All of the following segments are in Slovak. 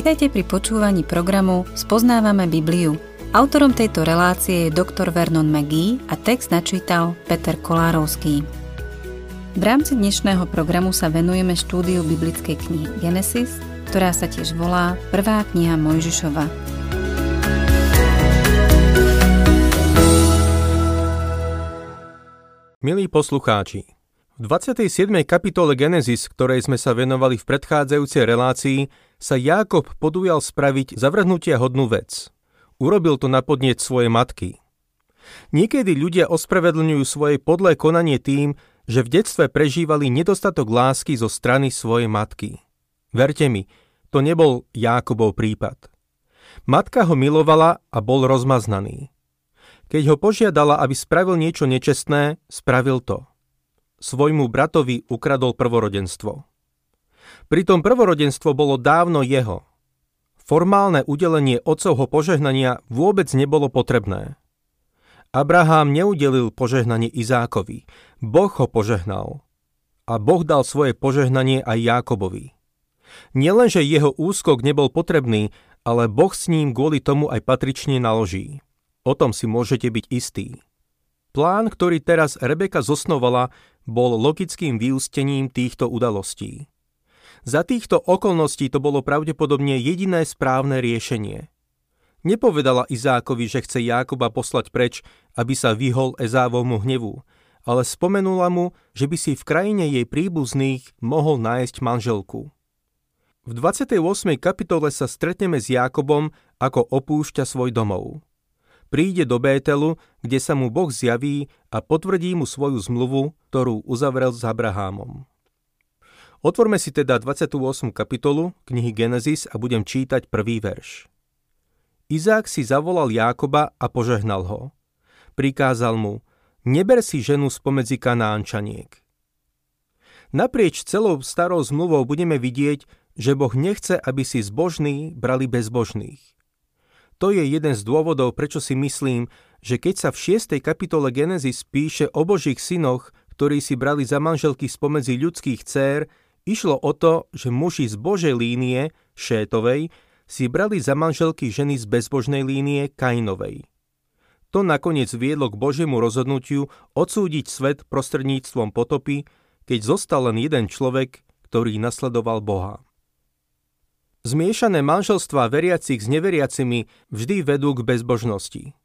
Vitajte pri počúvaní programu Spoznávame Bibliu. Autorom tejto relácie je dr. Vernon McGee a text načítal Peter Kolárovský. V rámci dnešného programu sa venujeme štúdiu biblickej knihy Genesis, ktorá sa tiež volá Prvá kniha Mojžišova. Milí poslucháči, v 27. kapitole Genesis, ktorej sme sa venovali v predchádzajúcej relácii, sa Jákob podujal spraviť zavrhnutia hodnú vec. Urobil to na podnieť svojej matky. Niekedy ľudia ospravedlňujú svoje podlé konanie tým, že v detstve prežívali nedostatok lásky zo strany svojej matky. Verte mi, to nebol Jákobov prípad. Matka ho milovala a bol rozmaznaný. Keď ho požiadala, aby spravil niečo nečestné, spravil to svojmu bratovi ukradol prvorodenstvo. Pritom prvorodenstvo bolo dávno jeho. Formálne udelenie otcovho požehnania vôbec nebolo potrebné. Abraham neudelil požehnanie Izákovi, Boh ho požehnal. A Boh dal svoje požehnanie aj Jákobovi. Nielenže jeho úskok nebol potrebný, ale Boh s ním kvôli tomu aj patrične naloží. O tom si môžete byť istí. Plán, ktorý teraz Rebeka zosnovala, bol logickým vyústením týchto udalostí. Za týchto okolností to bolo pravdepodobne jediné správne riešenie. Nepovedala Izákovi, že chce Jákoba poslať preč, aby sa vyhol Ezávovmu hnevu, ale spomenula mu, že by si v krajine jej príbuzných mohol nájsť manželku. V 28. kapitole sa stretneme s Jákobom, ako opúšťa svoj domov príde do Bételu, kde sa mu Boh zjaví a potvrdí mu svoju zmluvu, ktorú uzavrel s Abrahámom. Otvorme si teda 28. kapitolu knihy Genesis a budem čítať prvý verš. Izák si zavolal Jákoba a požehnal ho. Prikázal mu, neber si ženu spomedzi kanánčaniek. Naprieč celou starou zmluvou budeme vidieť, že Boh nechce, aby si zbožní brali bezbožných. To je jeden z dôvodov, prečo si myslím, že keď sa v 6. kapitole Genesis píše o Božích synoch, ktorí si brali za manželky spomedzi ľudských dcér, išlo o to, že muži z Božej línie, Šétovej, si brali za manželky ženy z bezbožnej línie Kainovej. To nakoniec viedlo k Božiemu rozhodnutiu odsúdiť svet prostredníctvom potopy, keď zostal len jeden človek, ktorý nasledoval Boha. Zmiešané manželstvá veriacich s neveriacimi vždy vedú k bezbožnosti.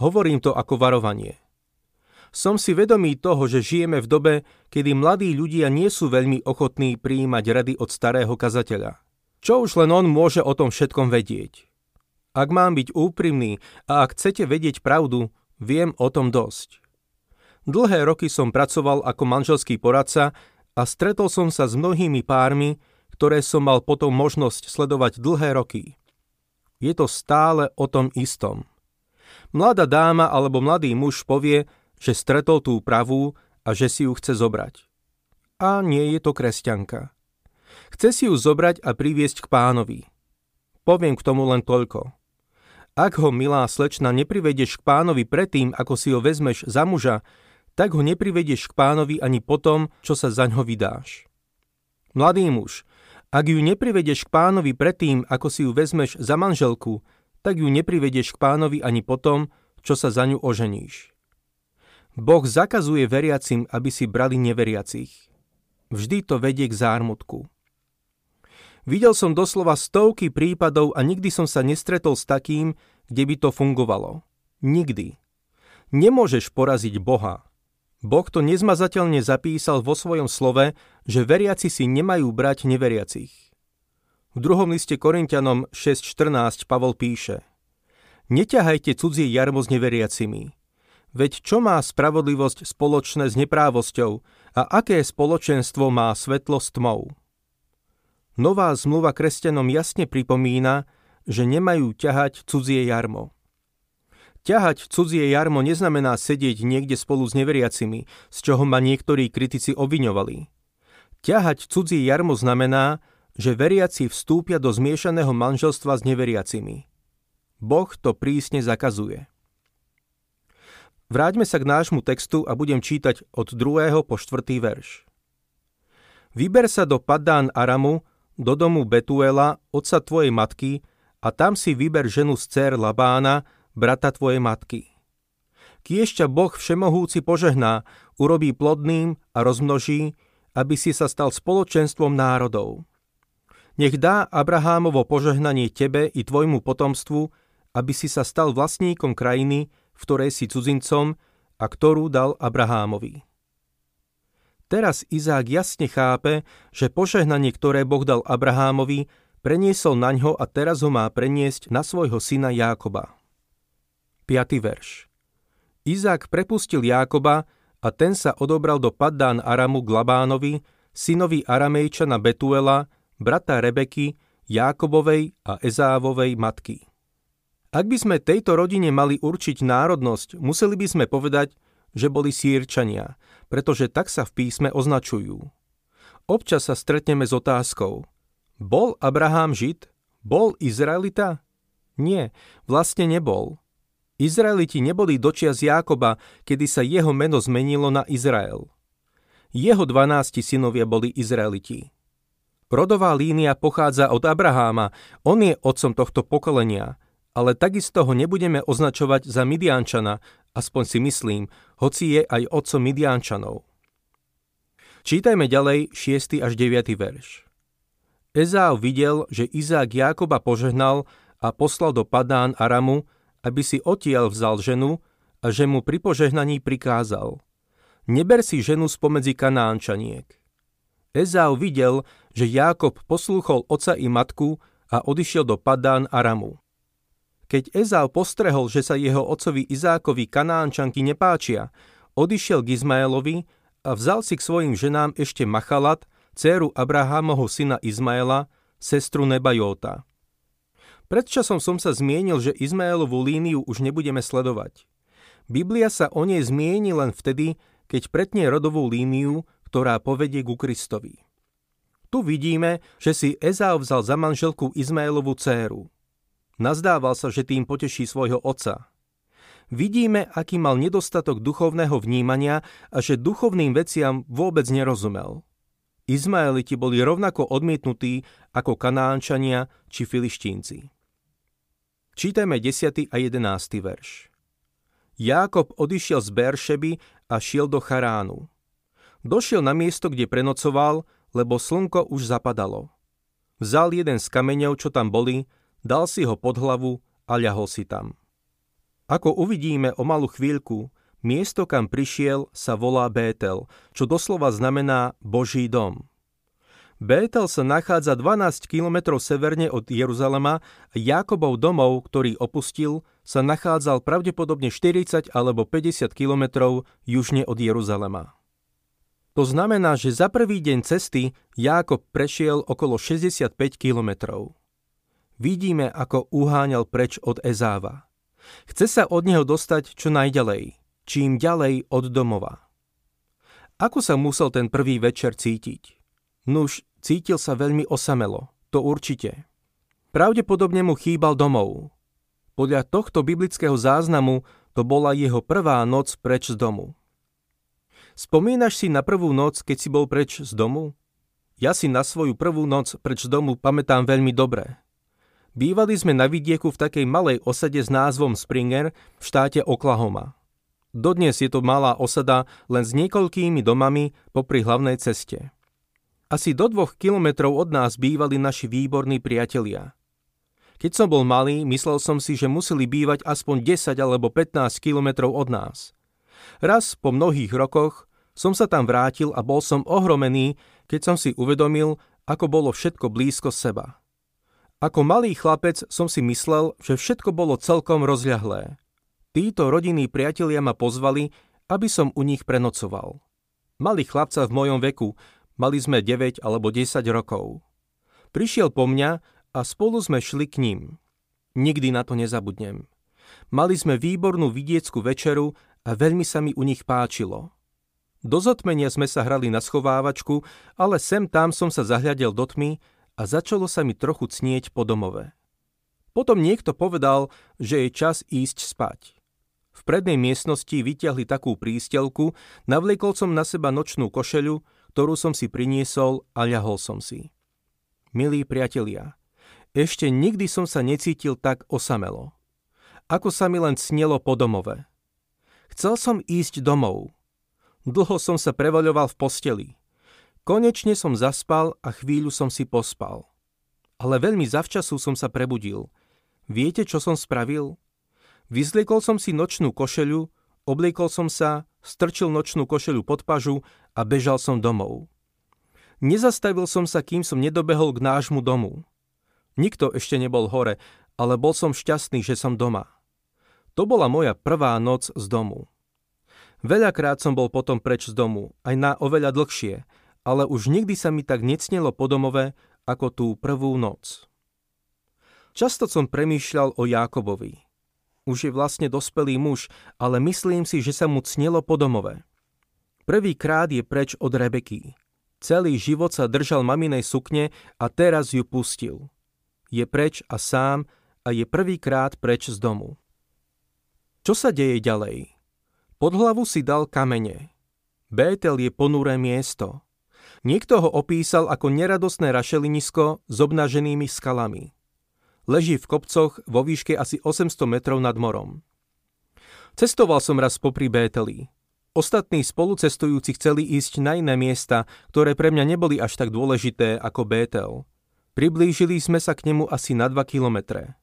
Hovorím to ako varovanie. Som si vedomý toho, že žijeme v dobe, kedy mladí ľudia nie sú veľmi ochotní prijímať rady od starého kazateľa. Čo už len on môže o tom všetkom vedieť? Ak mám byť úprimný a ak chcete vedieť pravdu, viem o tom dosť. Dlhé roky som pracoval ako manželský poradca a stretol som sa s mnohými pármi, ktoré som mal potom možnosť sledovať dlhé roky. Je to stále o tom istom. Mladá dáma alebo mladý muž povie, že stretol tú pravú a že si ju chce zobrať. A nie je to kresťanka. Chce si ju zobrať a priviesť k pánovi. Poviem k tomu len toľko. Ak ho, milá slečna, neprivedieš k pánovi predtým, ako si ho vezmeš za muža, tak ho neprivedieš k pánovi ani potom, čo sa za ňo vydáš. Mladý muž, ak ju neprivedieš k pánovi predtým, ako si ju vezmeš za manželku, tak ju neprivedieš k pánovi ani potom, čo sa za ňu oženíš. Boh zakazuje veriacim, aby si brali neveriacich. Vždy to vedie k zármutku. Videl som doslova stovky prípadov a nikdy som sa nestretol s takým, kde by to fungovalo. Nikdy. Nemôžeš poraziť Boha, Boh to nezmazateľne zapísal vo svojom slove, že veriaci si nemajú brať neveriacich. V druhom liste Korintianom 6.14 Pavol píše Neťahajte cudzie jarmo s neveriacimi. Veď čo má spravodlivosť spoločné s neprávosťou a aké spoločenstvo má svetlo s tmou? Nová zmluva kresťanom jasne pripomína, že nemajú ťahať cudzie jarmo. Ťahať cudzie jarmo neznamená sedieť niekde spolu s neveriacimi, z čoho ma niektorí kritici obviňovali. Ťahať cudzie jarmo znamená, že veriaci vstúpia do zmiešaného manželstva s neveriacimi. Boh to prísne zakazuje. Vráťme sa k nášmu textu a budem čítať od 2. po 4. verš. Vyber sa do Padán Aramu, do domu Betuela, otca tvojej matky, a tam si vyber ženu z dcer Labána, brata tvojej matky. Kiež ťa Boh všemohúci požehná, urobí plodným a rozmnoží, aby si sa stal spoločenstvom národov. Nech dá Abrahámovo požehnanie tebe i tvojmu potomstvu, aby si sa stal vlastníkom krajiny, v ktorej si cudzincom a ktorú dal Abrahámovi. Teraz Izák jasne chápe, že požehnanie, ktoré Boh dal Abrahámovi, preniesol na ňo a teraz ho má preniesť na svojho syna Jákoba. 5. verš Izák prepustil Jákoba a ten sa odobral do Paddán Aramu k Labánovi, synovi Aramejčana Betuela, brata Rebeky, Jákobovej a Ezávovej matky. Ak by sme tejto rodine mali určiť národnosť, museli by sme povedať, že boli sírčania, pretože tak sa v písme označujú. Občas sa stretneme s otázkou. Bol Abraham Žid? Bol Izraelita? Nie, vlastne nebol. Izraeliti neboli dočias Jákoba, kedy sa jeho meno zmenilo na Izrael. Jeho dvanácti synovia boli Izraeliti. Rodová línia pochádza od Abraháma, on je otcom tohto pokolenia, ale takisto ho nebudeme označovať za Midiančana, aspoň si myslím, hoci je aj otcom Midiančanov. Čítajme ďalej 6. až 9. verš. Ezau videl, že Izák Jákoba požehnal a poslal do Padán Aramu, aby si odtiaľ vzal ženu a že mu pri požehnaní prikázal. Neber si ženu spomedzi kanánčaniek. Ezau videl, že Jákob poslúchol oca i matku a odišiel do Padán Aramu. Keď Ezau postrehol, že sa jeho ocovi Izákovi Kanánčanky nepáčia, odišiel k Izmaelovi a vzal si k svojim ženám ešte Machalat, dceru Abrahámovho syna Izmaela, sestru Nebajóta. Predčasom som sa zmienil, že Izmaelovú líniu už nebudeme sledovať. Biblia sa o nej zmieni len vtedy, keď pretne rodovú líniu, ktorá povedie ku Kristovi. Tu vidíme, že si Ezau vzal za manželku Izmaelovu dceru. Nazdával sa, že tým poteší svojho otca. Vidíme, aký mal nedostatok duchovného vnímania a že duchovným veciam vôbec nerozumel. Izmaeliti boli rovnako odmietnutí ako Kanánčania či Filištínci. Čítajme 10. a 11. verš. Jákob odišiel z Beršeby a šiel do Charánu. Došiel na miesto, kde prenocoval, lebo slnko už zapadalo. Vzal jeden z kameňov, čo tam boli, dal si ho pod hlavu a ľahol si tam. Ako uvidíme o malú chvíľku, miesto, kam prišiel, sa volá Bétel, čo doslova znamená Boží dom. Bétel sa nachádza 12 km severne od Jeruzalema a Jakobov domov, ktorý opustil, sa nachádzal pravdepodobne 40 alebo 50 km južne od Jeruzalema. To znamená, že za prvý deň cesty Jákob prešiel okolo 65 kilometrov. Vidíme, ako uháňal preč od Ezáva. Chce sa od neho dostať čo najďalej, čím ďalej od domova. Ako sa musel ten prvý večer cítiť? Nuž, cítil sa veľmi osamelo, to určite. Pravdepodobne mu chýbal domov. Podľa tohto biblického záznamu to bola jeho prvá noc preč z domu. Spomínaš si na prvú noc, keď si bol preč z domu? Ja si na svoju prvú noc preč z domu pamätám veľmi dobre. Bývali sme na vidieku v takej malej osade s názvom Springer v štáte Oklahoma. Dodnes je to malá osada len s niekoľkými domami popri hlavnej ceste. Asi do dvoch kilometrov od nás bývali naši výborní priatelia. Keď som bol malý, myslel som si, že museli bývať aspoň 10 alebo 15 kilometrov od nás. Raz po mnohých rokoch som sa tam vrátil a bol som ohromený, keď som si uvedomil, ako bolo všetko blízko seba. Ako malý chlapec som si myslel, že všetko bolo celkom rozľahlé. Títo rodinní priatelia ma pozvali, aby som u nich prenocoval. Mali chlapca v mojom veku, mali sme 9 alebo 10 rokov. Prišiel po mňa a spolu sme šli k ním. Nikdy na to nezabudnem. Mali sme výbornú vidieckú večeru a veľmi sa mi u nich páčilo. Do zotmenia sme sa hrali na schovávačku, ale sem tam som sa zahľadel do tmy a začalo sa mi trochu cnieť po domove. Potom niekto povedal, že je čas ísť spať. V prednej miestnosti vyťahli takú prístelku, navliekol som na seba nočnú košeľu, ktorú som si priniesol a ľahol som si. Milí priatelia, ešte nikdy som sa necítil tak osamelo. Ako sa mi len snelo po domove. Chcel som ísť domov. Dlho som sa prevaľoval v posteli. Konečne som zaspal a chvíľu som si pospal. Ale veľmi zavčasu som sa prebudil. Viete, čo som spravil? Vyzliekol som si nočnú košeľu, obliekol som sa, strčil nočnú košeľu pod pažu a bežal som domov. Nezastavil som sa, kým som nedobehol k nášmu domu. Nikto ešte nebol hore, ale bol som šťastný, že som doma. To bola moja prvá noc z domu. Veľakrát som bol potom preč z domu, aj na oveľa dlhšie, ale už nikdy sa mi tak necnelo po domove, ako tú prvú noc. Často som premýšľal o Jákobovi. Už je vlastne dospelý muž, ale myslím si, že sa mu cnelo po domove. Prvýkrát je preč od Rebeky. Celý život sa držal maminej sukne a teraz ju pustil. Je preč a sám a je prvýkrát preč z domu. Čo sa deje ďalej? Pod hlavu si dal kamene. Bétel je ponuré miesto. Niekto ho opísal ako neradosné rašelinisko s obnaženými skalami. Leží v kopcoch vo výške asi 800 metrov nad morom. Cestoval som raz popri Bételi. Ostatní spolucestujúci chceli ísť na iné miesta, ktoré pre mňa neboli až tak dôležité ako Bétel. Priblížili sme sa k nemu asi na 2 kilometre.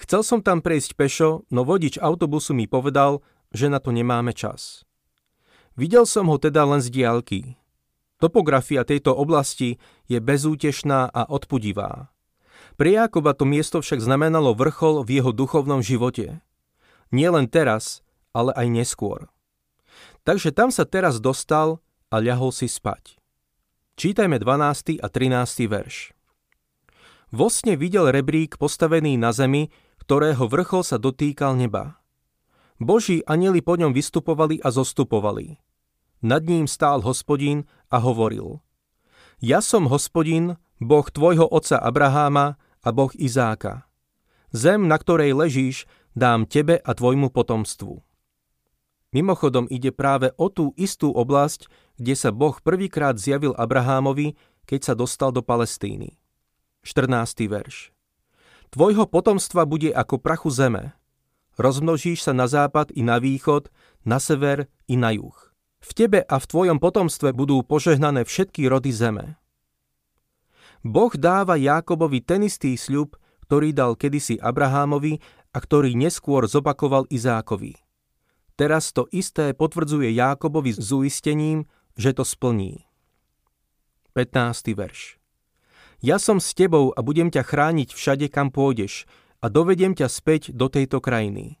Chcel som tam prejsť pešo, no vodič autobusu mi povedal, že na to nemáme čas. Videl som ho teda len z diálky. Topografia tejto oblasti je bezútešná a odpudivá. Pre Jakoba to miesto však znamenalo vrchol v jeho duchovnom živote. Nie len teraz, ale aj neskôr. Takže tam sa teraz dostal a ľahol si spať. Čítajme 12. a 13. verš. Vo sne videl rebrík postavený na zemi, ktorého vrchol sa dotýkal neba. Boží anieli po ňom vystupovali a zostupovali. Nad ním stál hospodín a hovoril. Ja som hospodín, Boh tvojho otca Abraháma a Boh Izáka. Zem, na ktorej ležíš, dám tebe a tvojmu potomstvu. Mimochodom ide práve o tú istú oblasť, kde sa Boh prvýkrát zjavil Abrahámovi, keď sa dostal do Palestíny. 14. verš. Tvojho potomstva bude ako prachu zeme. Rozmnožíš sa na západ i na východ, na sever i na juh. V tebe a v tvojom potomstve budú požehnané všetky rody zeme. Boh dáva Jákobovi ten istý sľub, ktorý dal kedysi Abrahámovi a ktorý neskôr zopakoval Izákovi. Teraz to isté potvrdzuje Jákobovi s uistením, že to splní. 15. verš Ja som s tebou a budem ťa chrániť všade, kam pôjdeš a dovedem ťa späť do tejto krajiny.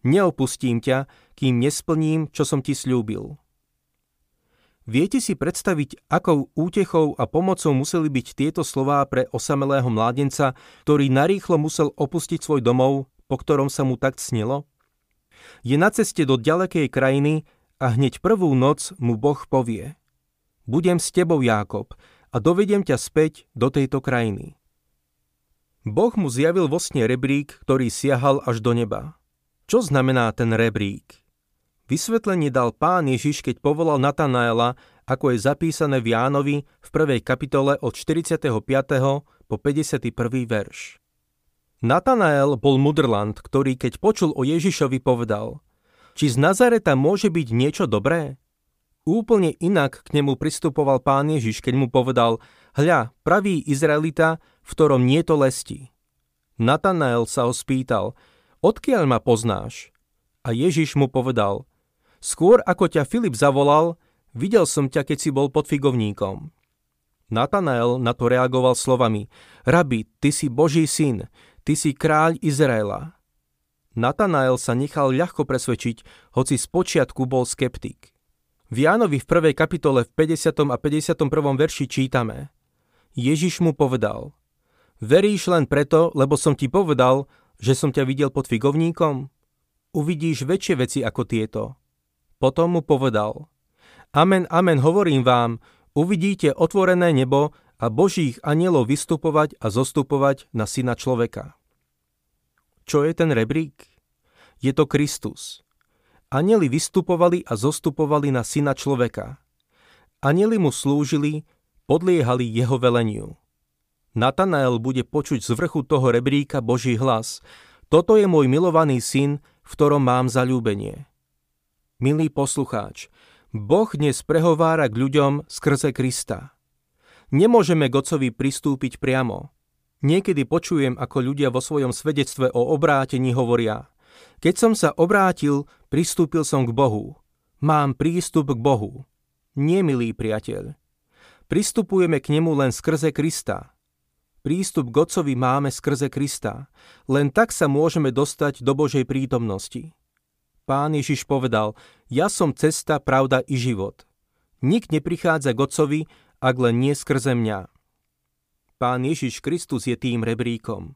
Neopustím ťa, kým nesplním, čo som ti slúbil. Viete si predstaviť, akou útechou a pomocou museli byť tieto slová pre osamelého mládenca, ktorý narýchlo musel opustiť svoj domov, po ktorom sa mu tak snilo? Je na ceste do ďalekej krajiny a hneď prvú noc mu Boh povie Budem s tebou, Jákob, a dovedem ťa späť do tejto krajiny. Boh mu zjavil vo sne rebrík, ktorý siahal až do neba. Čo znamená ten rebrík? Vysvetlenie dal pán Ježiš, keď povolal Natanaela, ako je zapísané v Jánovi v prvej kapitole od 45. po 51. verš. Natanael bol mudrland, ktorý keď počul o Ježišovi povedal Či z Nazareta môže byť niečo dobré? Úplne inak k nemu pristupoval pán Ježiš, keď mu povedal Hľa, pravý Izraelita, v ktorom nie to lesti. Natanael sa ho spýtal Odkiaľ ma poznáš? A Ježiš mu povedal Skôr ako ťa Filip zavolal, videl som ťa, keď si bol pod figovníkom. Natanael na to reagoval slovami Rabi, ty si Boží syn, ty si kráľ Izraela. Natanael sa nechal ľahko presvedčiť, hoci spočiatku bol skeptik. V Jánovi v prvej kapitole v 50. a 51. verši čítame Ježiš mu povedal Veríš len preto, lebo som ti povedal, že som ťa videl pod figovníkom? Uvidíš väčšie veci ako tieto. Potom mu povedal Amen, amen, hovorím vám, uvidíte otvorené nebo a Božích anielov vystupovať a zostupovať na syna človeka. Čo je ten rebrík? Je to Kristus. Anieli vystupovali a zostupovali na syna človeka. Anieli mu slúžili, podliehali jeho veleniu. Natanael bude počuť z vrchu toho rebríka Boží hlas. Toto je môj milovaný syn, v ktorom mám zalúbenie. Milý poslucháč, Boh dnes prehovára k ľuďom skrze Krista. Nemôžeme k Otcovi pristúpiť priamo. Niekedy počujem, ako ľudia vo svojom svedectve o obrátení hovoria Keď som sa obrátil, pristúpil som k Bohu. Mám prístup k Bohu. Nie, milý priateľ. Pristupujeme k nemu len skrze Krista. Prístup k Otcovi máme skrze Krista. Len tak sa môžeme dostať do Božej prítomnosti. Pán Ježiš povedal, ja som cesta, pravda i život. Nik neprichádza k Otcovi, ak len nie skrze mňa. Pán Ježiš Kristus je tým rebríkom.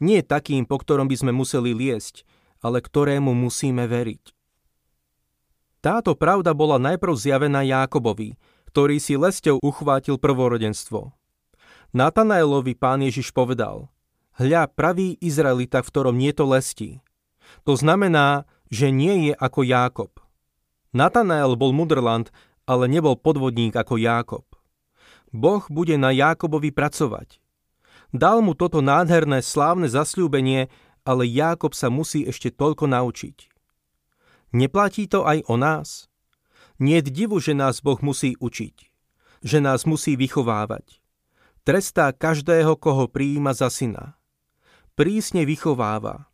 Nie takým, po ktorom by sme museli liesť, ale ktorému musíme veriť. Táto pravda bola najprv zjavená Jákobovi, ktorý si lesťou uchvátil prvorodenstvo. Natanaelovi pán Ježiš povedal, hľa pravý Izraelita, v ktorom nie to lesti. To znamená, že nie je ako Jákob. Natanael bol mudrland, ale nebol podvodník ako Jákob. Boh bude na Jákobovi pracovať. Dal mu toto nádherné slávne zasľúbenie, ale Jákob sa musí ešte toľko naučiť. Neplatí to aj o nás? Nie divu, že nás Boh musí učiť, že nás musí vychovávať. Trestá každého, koho prijíma za syna. Prísne vychováva,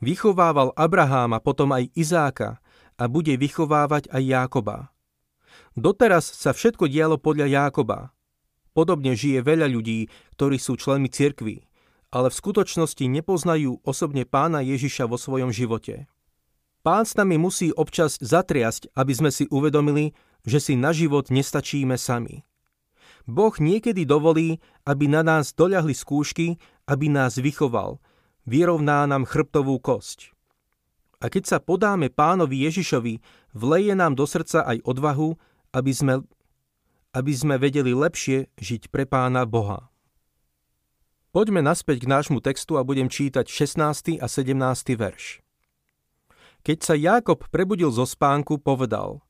Vychovával Abraháma, potom aj Izáka a bude vychovávať aj Jákoba. Doteraz sa všetko dialo podľa Jákoba. Podobne žije veľa ľudí, ktorí sú členmi cirkvy, ale v skutočnosti nepoznajú osobne pána Ježiša vo svojom živote. Pán s nami musí občas zatriasť, aby sme si uvedomili, že si na život nestačíme sami. Boh niekedy dovolí, aby na nás doľahli skúšky, aby nás vychoval, vyrovná nám chrbtovú kosť. A keď sa podáme pánovi Ježišovi, vleje nám do srdca aj odvahu, aby sme, aby sme vedeli lepšie žiť pre pána Boha. Poďme naspäť k nášmu textu a budem čítať 16. a 17. verš. Keď sa Jákob prebudil zo spánku, povedal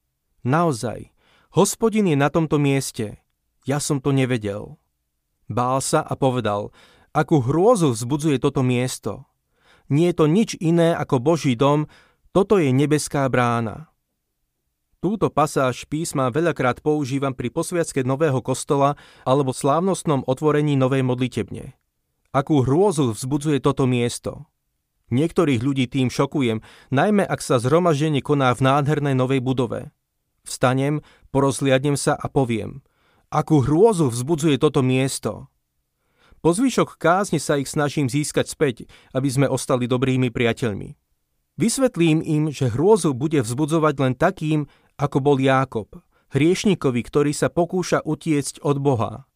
Naozaj, hospodin je na tomto mieste, ja som to nevedel. Bál sa a povedal, Akú hrôzu vzbudzuje toto miesto. Nie je to nič iné ako Boží dom, toto je nebeská brána. Túto pasáž písma veľakrát používam pri posviacke nového kostola alebo slávnostnom otvorení novej modlitebne. Akú hrôzu vzbudzuje toto miesto. Niektorých ľudí tým šokujem, najmä ak sa zhromaždenie koná v nádhernej novej budove. Vstanem, porozliadnem sa a poviem, akú hrôzu vzbudzuje toto miesto. Po zvyšok kázni sa ich snažím získať späť, aby sme ostali dobrými priateľmi. Vysvetlím im, že hrôzu bude vzbudzovať len takým, ako bol Jákob, hriešnikovi, ktorý sa pokúša utiecť od Boha.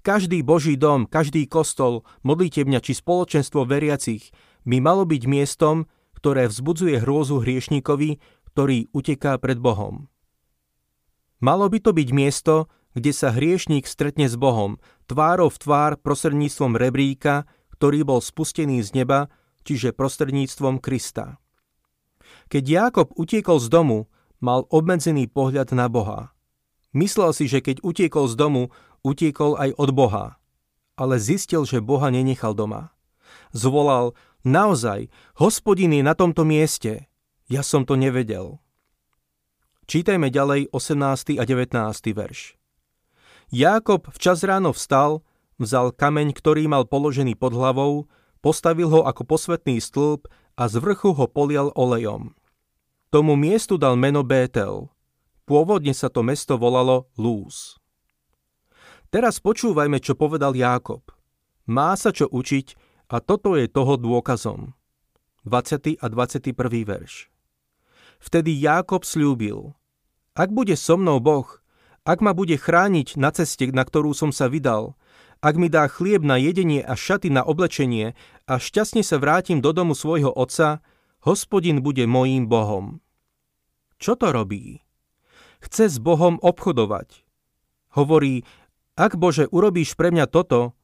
Každý Boží dom, každý kostol, modlitebňa či spoločenstvo veriacich by malo byť miestom, ktoré vzbudzuje hrôzu hriešnikovi, ktorý uteká pred Bohom. Malo by to byť miesto, kde sa hriešník stretne s Bohom, tvárov v tvár prostredníctvom rebríka, ktorý bol spustený z neba, čiže prostredníctvom Krista. Keď Jákob utiekol z domu, mal obmedzený pohľad na Boha. Myslel si, že keď utiekol z domu, utiekol aj od Boha. Ale zistil, že Boha nenechal doma. Zvolal, naozaj, hospodin na tomto mieste. Ja som to nevedel. Čítajme ďalej 18. a 19. verš. Jákob včas ráno vstal, vzal kameň, ktorý mal položený pod hlavou, postavil ho ako posvetný stĺp a z vrchu ho polial olejom. Tomu miestu dal meno Bétel. Pôvodne sa to mesto volalo Lúz. Teraz počúvajme, čo povedal Jákob. Má sa čo učiť a toto je toho dôkazom. 20. a 21. verš. Vtedy Jákob slúbil, ak bude so mnou Boh, ak ma bude chrániť na ceste, na ktorú som sa vydal, ak mi dá chlieb na jedenie a šaty na oblečenie a šťastne sa vrátim do domu svojho otca, hospodin bude mojím Bohom. Čo to robí? Chce s Bohom obchodovať. Hovorí, ak Bože urobíš pre mňa toto,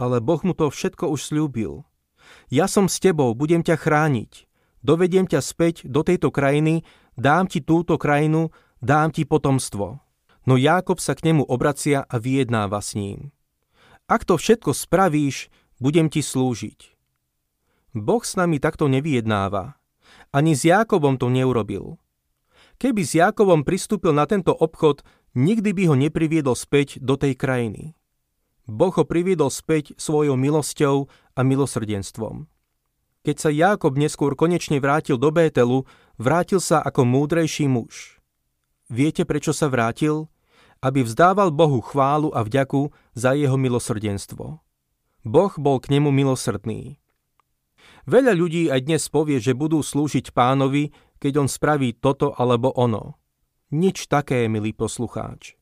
ale Boh mu to všetko už slúbil. Ja som s tebou, budem ťa chrániť. Dovediem ťa späť do tejto krajiny, dám ti túto krajinu, dám ti potomstvo. No Jákob sa k nemu obracia a vyjednáva s ním. Ak to všetko spravíš, budem ti slúžiť. Boh s nami takto nevyjednáva. Ani s Jákobom to neurobil. Keby s Jákobom pristúpil na tento obchod, nikdy by ho nepriviedol späť do tej krajiny. Boh ho priviedol späť svojou milosťou a milosrdenstvom. Keď sa Jákob neskôr konečne vrátil do Bételu, vrátil sa ako múdrejší muž. Viete, prečo sa vrátil? Aby vzdával Bohu chválu a vďaku za jeho milosrdenstvo. Boh bol k nemu milosrdný. Veľa ľudí aj dnes povie, že budú slúžiť pánovi, keď on spraví toto alebo ono. Nič také, milý poslucháč.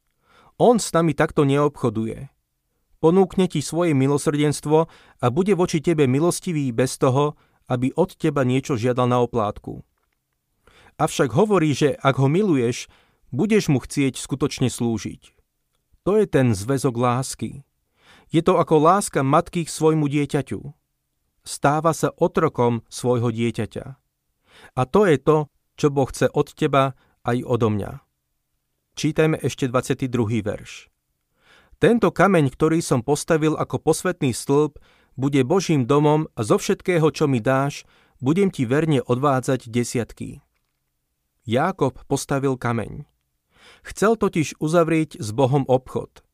On s nami takto neobchoduje. Ponúkne ti svoje milosrdenstvo a bude voči tebe milostivý bez toho, aby od teba niečo žiadal na oplátku. Avšak hovorí, že ak ho miluješ, budeš mu chcieť skutočne slúžiť. To je ten zväzok lásky. Je to ako láska matky k svojmu dieťaťu. Stáva sa otrokom svojho dieťaťa. A to je to, čo Boh chce od teba aj odo mňa. Čítajme ešte 22. verš. Tento kameň, ktorý som postavil ako posvetný stĺp, bude Božím domom a zo všetkého, čo mi dáš, budem ti verne odvádzať desiatky. Jákob postavil kameň. Chcel totiž uzavrieť s Bohom obchod.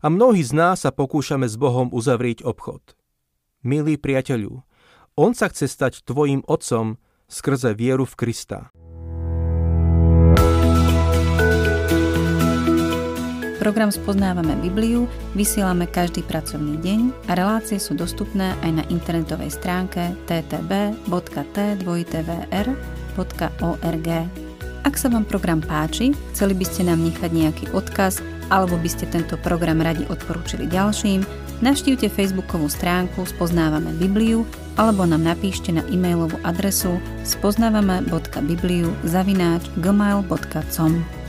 A mnohí z nás sa pokúšame s Bohom uzavrieť obchod. Milý priateľu, On sa chce stať tvojim otcom skrze vieru v Krista. Program Spoznávame Bibliu vysielame každý pracovný deň a relácie sú dostupné aj na internetovej stránke ttb.t2tvr.org. Ak sa vám program páči, chceli by ste nám nechať nejaký odkaz alebo by ste tento program radi odporúčili ďalším, navštívte facebookovú stránku Spoznávame Bibliu alebo nám napíšte na e-mailovú adresu spoznávame.bibliu zavináč gmail.com.